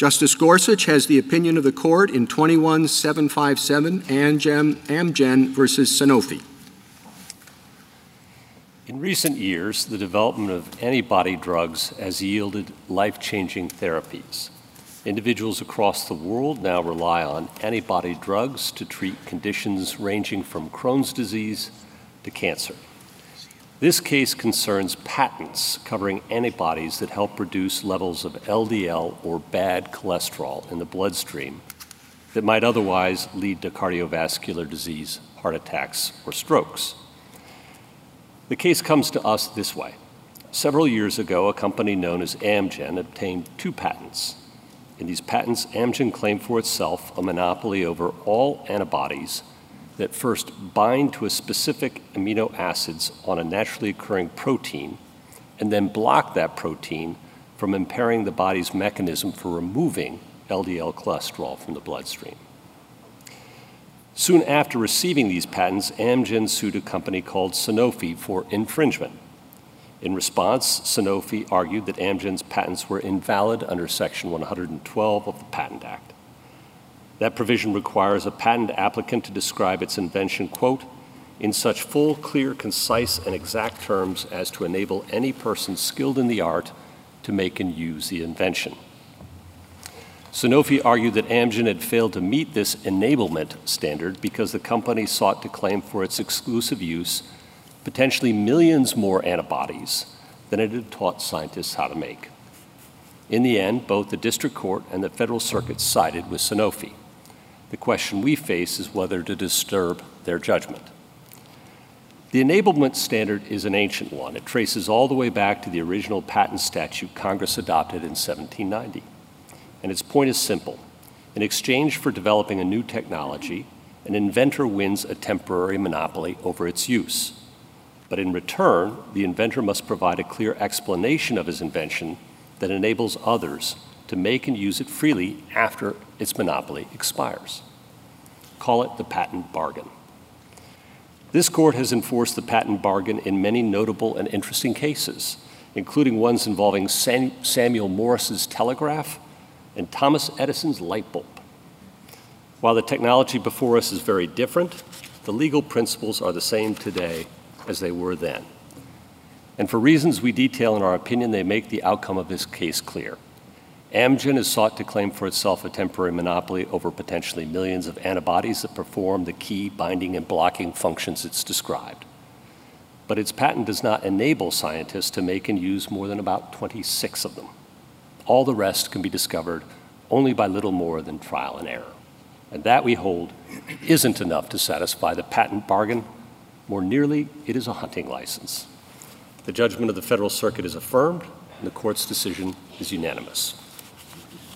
Justice Gorsuch has the opinion of the court in 21757 Amgen, Amgen versus Sanofi. In recent years, the development of antibody drugs has yielded life changing therapies. Individuals across the world now rely on antibody drugs to treat conditions ranging from Crohn's disease to cancer. This case concerns patents covering antibodies that help reduce levels of LDL or bad cholesterol in the bloodstream that might otherwise lead to cardiovascular disease, heart attacks, or strokes. The case comes to us this way. Several years ago, a company known as Amgen obtained two patents. In these patents, Amgen claimed for itself a monopoly over all antibodies that first bind to a specific amino acids on a naturally occurring protein and then block that protein from impairing the body's mechanism for removing LDL cholesterol from the bloodstream. Soon after receiving these patents, Amgen sued a company called Sanofi for infringement. In response, Sanofi argued that Amgen's patents were invalid under Section 112 of the Patent Act. That provision requires a patent applicant to describe its invention, quote, in such full, clear, concise, and exact terms as to enable any person skilled in the art to make and use the invention. Sanofi argued that Amgen had failed to meet this enablement standard because the company sought to claim for its exclusive use potentially millions more antibodies than it had taught scientists how to make. In the end, both the district court and the federal circuit sided with Sanofi. The question we face is whether to disturb their judgment. The enablement standard is an ancient one. It traces all the way back to the original patent statute Congress adopted in 1790 and its point is simple. In exchange for developing a new technology, an inventor wins a temporary monopoly over its use. But in return, the inventor must provide a clear explanation of his invention that enables others to make and use it freely after its monopoly expires. Call it the patent bargain. This court has enforced the patent bargain in many notable and interesting cases, including ones involving Sam Samuel Morse's telegraph and Thomas Edison's light bulb. While the technology before us is very different, the legal principles are the same today as they were then. And for reasons we detail in our opinion, they make the outcome of this case clear. Amgen has sought to claim for itself a temporary monopoly over potentially millions of antibodies that perform the key binding and blocking functions it's described. But its patent does not enable scientists to make and use more than about 26 of them. All the rest can be discovered only by little more than trial and error. And that, we hold, isn't enough to satisfy the patent bargain. More nearly, it is a hunting license. The judgment of the Federal Circuit is affirmed, and the court's decision is unanimous.